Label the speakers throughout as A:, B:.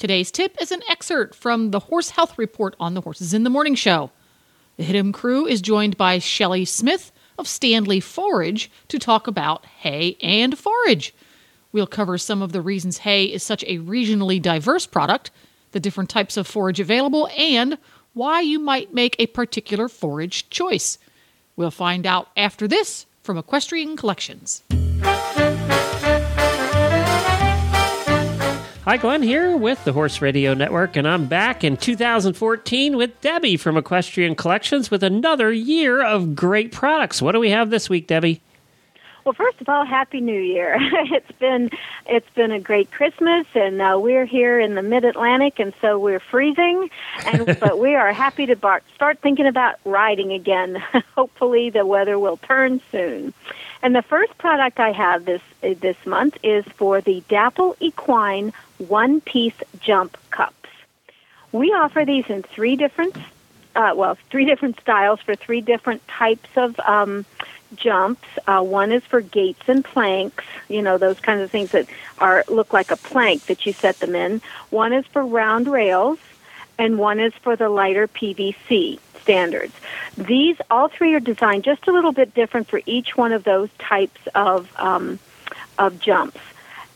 A: Today's tip is an excerpt from the Horse Health Report on the Horses in the Morning show. The Hit'em crew is joined by Shelly Smith of Standlee Forage to talk about hay and forage. We'll cover some of the reasons hay is such a regionally diverse product, the different types of forage available, and why you might make a particular forage choice. We'll find out after this from Equestrian Collections.
B: Hi, Glenn here with the Horse Radio Network, and I'm back in 2014 with Debbie from Equestrian Collections with another year of great products. What do we have this week, Debbie?
C: Well, first of all, Happy New Year! it's been it's been a great Christmas, and uh, we're here in the Mid Atlantic, and so we're freezing, and but we are happy to bar- start thinking about riding again. Hopefully, the weather will turn soon. And the first product I have this this month is for the Dapple Equine one piece jump cups. We offer these in three different, uh, well, three different styles for three different types of um, jumps. Uh, one is for gates and planks, you know, those kinds of things that are look like a plank that you set them in. One is for round rails, and one is for the lighter PVC standards. These, all three are designed just a little bit different for each one of those types of um, of jumps.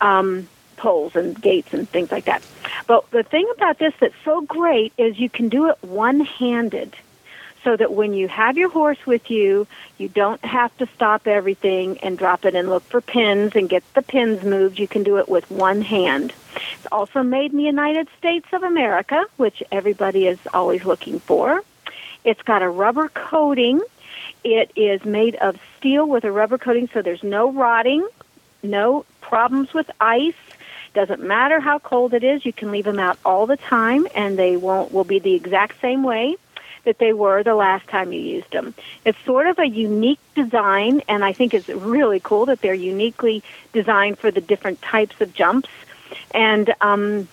C: Um, poles and gates and things like that. But the thing about this that's so great is you can do it one handed. So that when you have your horse with you, you don't have to stop everything and drop it and look for pins and get the pins moved. You can do it with one hand. It's also made in the United States of America, which everybody is always looking for. It's got a rubber coating. It is made of steel with a rubber coating, so there's no rotting, no problems with ice. Doesn't matter how cold it is, you can leave them out all the time and they won't will be the exact same way that they were the last time you used them. It's sort of a unique design and I think it's really cool that they're uniquely designed for the different types of jumps. And um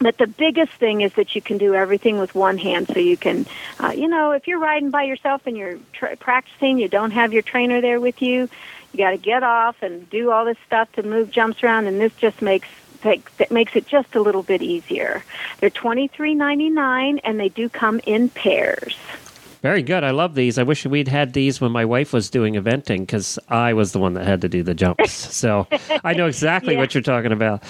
C: but the biggest thing is that you can do everything with one hand. So you can, uh, you know, if you're riding by yourself and you're tra- practicing, you don't have your trainer there with you. You got to get off and do all this stuff to move jumps around, and this just makes that makes it just a little bit easier. They're twenty three ninety nine, and they do come in pairs.
B: Very good. I love these. I wish we'd had these when my wife was doing eventing because I was the one that had to do the jumps. So I know exactly yeah. what you're talking about.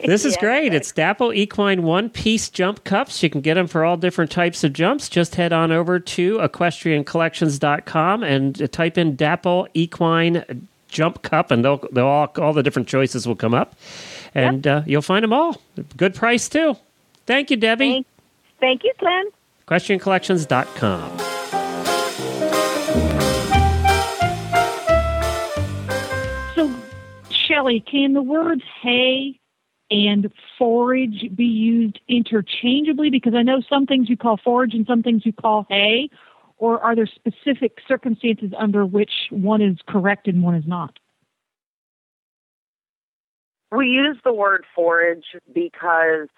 B: This is yeah, great. It's Dapple Equine one piece jump cups. You can get them for all different types of jumps. Just head on over to equestriancollections.com and type in Dapple Equine jump cup, and they'll, they'll all, all the different choices will come up and yep. uh, you'll find them all. Good price, too. Thank you, Debbie.
C: Thank, thank you, Glenn.
B: QuestionCollections.com.
D: So, Shelly, can the words hay and forage be used interchangeably? Because I know some things you call forage and some things you call hay. Or are there specific circumstances under which one is correct and one is not?
E: We use the word forage because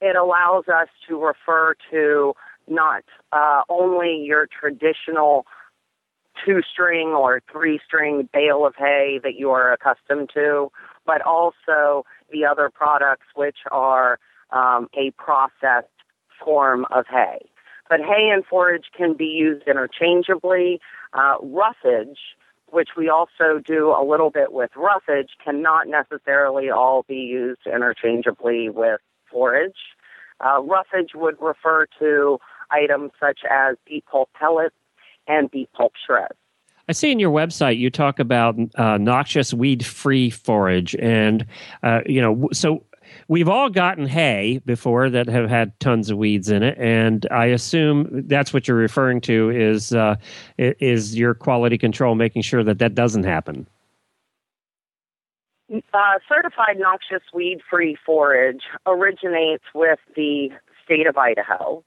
E: it allows us to refer to not uh, only your traditional two string or three string bale of hay that you are accustomed to, but also the other products which are um, a processed form of hay. But hay and forage can be used interchangeably. Uh, roughage which we also do a little bit with roughage, cannot necessarily all be used interchangeably with forage. Uh, roughage would refer to items such as beet pulp pellets and beet pulp shreds.
B: I see in your website you talk about uh, noxious weed-free forage, and uh, you know, so we've all gotten hay before that have had tons of weeds in it, and I assume that's what you're referring to is uh, is your quality control making sure that that doesn't happen.
E: Uh, certified noxious weed free forage originates with the state of Idaho.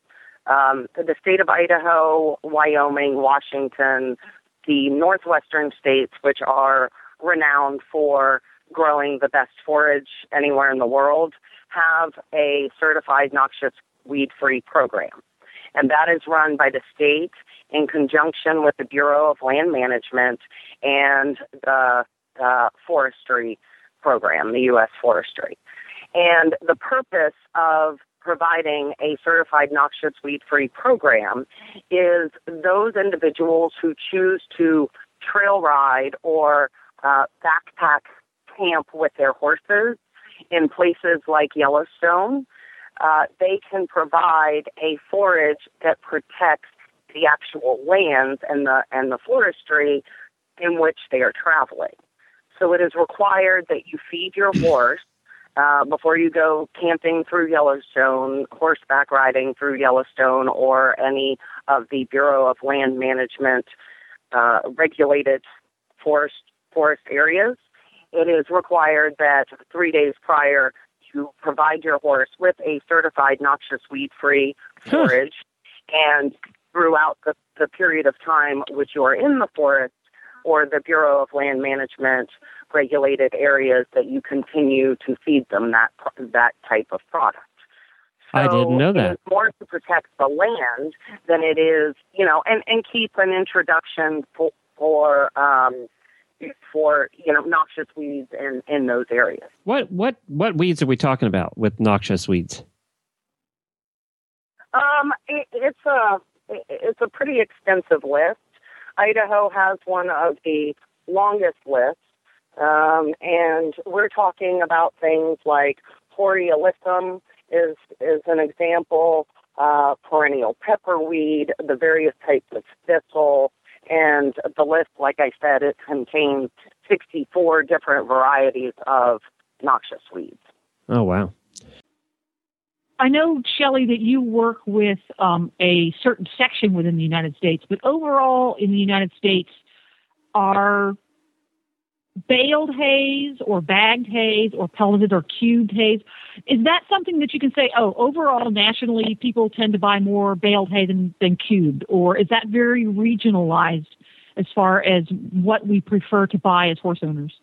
E: Um, the state of Idaho, Wyoming, Washington, the northwestern states, which are renowned for growing the best forage anywhere in the world, have a certified noxious weed free program. And that is run by the state in conjunction with the Bureau of Land Management and the uh, forestry program, the U.S. Forestry. And the purpose of providing a certified noxious weed free program is those individuals who choose to trail ride or uh, backpack camp with their horses in places like Yellowstone, uh, they can provide a forage that protects the actual lands and the and the forestry in which they are traveling. So it is required that you feed your horse uh, before you go camping through Yellowstone, horseback riding through Yellowstone, or any of the Bureau of Land Management uh, regulated forest forest areas. It is required that three days prior you provide your horse with a certified noxious weed free forage, and throughout the, the period of time which you are in the forest, or the Bureau of Land Management regulated areas that you continue to feed them that that type of product.
B: So I didn't know that.
E: It's more to protect the land than it is, you know, and and keep an introduction for for um, for you know noxious weeds in in those areas.
B: What what what weeds are we talking about with noxious weeds?
E: Um, it, it's a it's a pretty extensive list. Idaho has one of the longest lists, um, and we're talking about things like Hordeolithum is is an example, uh, perennial pepperweed, the various types of thistle, and the list, like I said, it contains 64 different varieties of noxious weeds.
B: Oh wow!
D: I know, Shelly, that you work with um, a certain section within the United States, but overall in the United States, are baled hays or bagged hays or pelleted or cubed hays, is that something that you can say, oh, overall nationally people tend to buy more baled hay than, than cubed? Or is that very regionalized as far as what we prefer to buy as horse owners?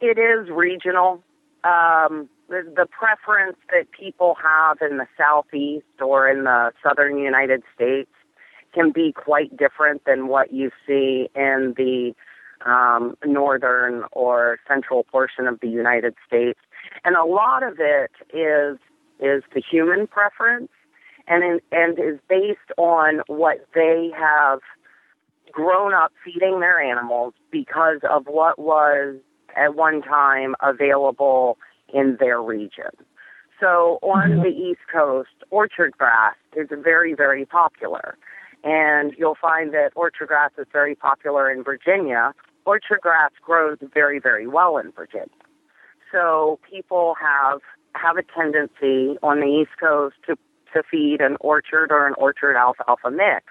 E: It is regional. Um, the, preference that people have in the southeast or in the southern United States can be quite different than what you see in the um, northern or central portion of the United States, and a lot of it is is the human preference, and in, and is based on what they have grown up feeding their animals because of what was at one time available in their region. So on mm-hmm. the East Coast, orchard grass is very, very popular. And you'll find that orchard grass is very popular in Virginia. Orchard grass grows very, very well in Virginia. So people have have a tendency on the East Coast to, to feed an orchard or an orchard alfalfa mix.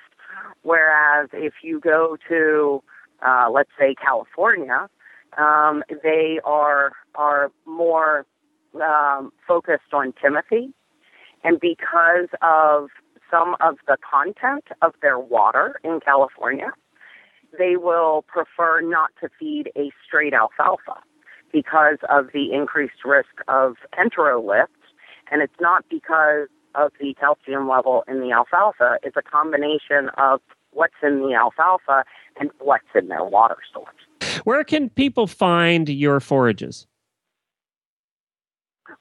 E: Whereas if you go to, uh, let's say, California, um, they are are more um, focused on Timothy, and because of some of the content of their water in California, they will prefer not to feed a straight alfalfa because of the increased risk of enteroliths. And it's not because of the calcium level in the alfalfa, it's a combination of what's in the alfalfa and what's in their water source.
B: Where can people find your forages?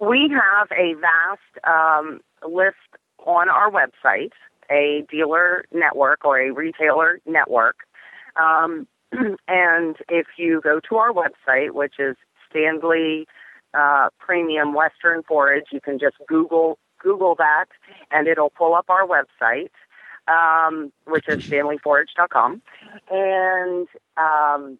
E: We have a vast um, list on our website, a dealer network or a retailer network. Um, and if you go to our website, which is Standlee uh, Premium Western Forage, you can just Google Google that, and it'll pull up our website, um, which is StandleeForage.com, and um,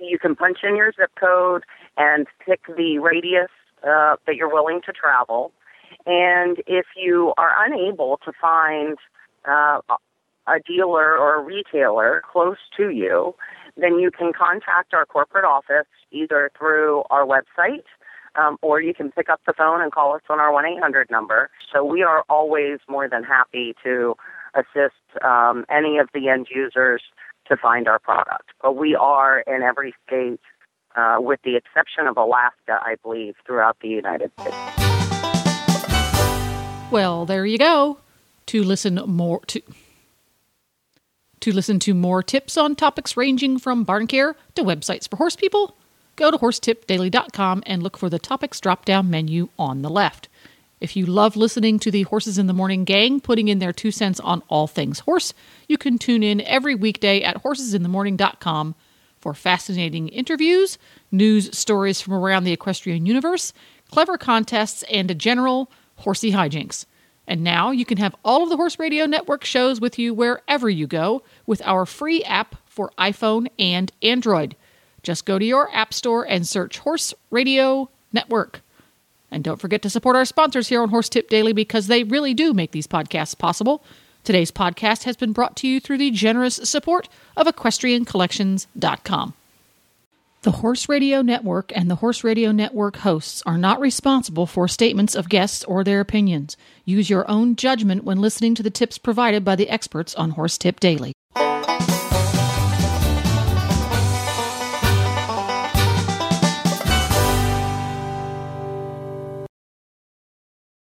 E: you can punch in your zip code and pick the radius uh, that you're willing to travel. And if you are unable to find uh, a dealer or a retailer close to you, then you can contact our corporate office either through our website um, or you can pick up the phone and call us on our 1 800 number. So we are always more than happy to assist um, any of the end users to find our product. But we are in every state, uh, with the exception of Alaska, I believe, throughout the United States.
A: Well, there you go. To listen more to to listen to more tips on topics ranging from barn care to websites for horse people, go to horsetipdaily.com and look for the topics drop down menu on the left. If you love listening to the Horses in the Morning gang putting in their two cents on all things horse, you can tune in every weekday at horsesinthemorning.com for fascinating interviews, news stories from around the equestrian universe, clever contests, and a general horsey hijinks. And now you can have all of the Horse Radio Network shows with you wherever you go with our free app for iPhone and Android. Just go to your app store and search Horse Radio Network. And don't forget to support our sponsors here on Horse Tip Daily because they really do make these podcasts possible. Today's podcast has been brought to you through the generous support of EquestrianCollections.com. The Horse Radio Network and the Horse Radio Network hosts are not responsible for statements of guests or their opinions. Use your own judgment when listening to the tips provided by the experts on Horse Tip Daily.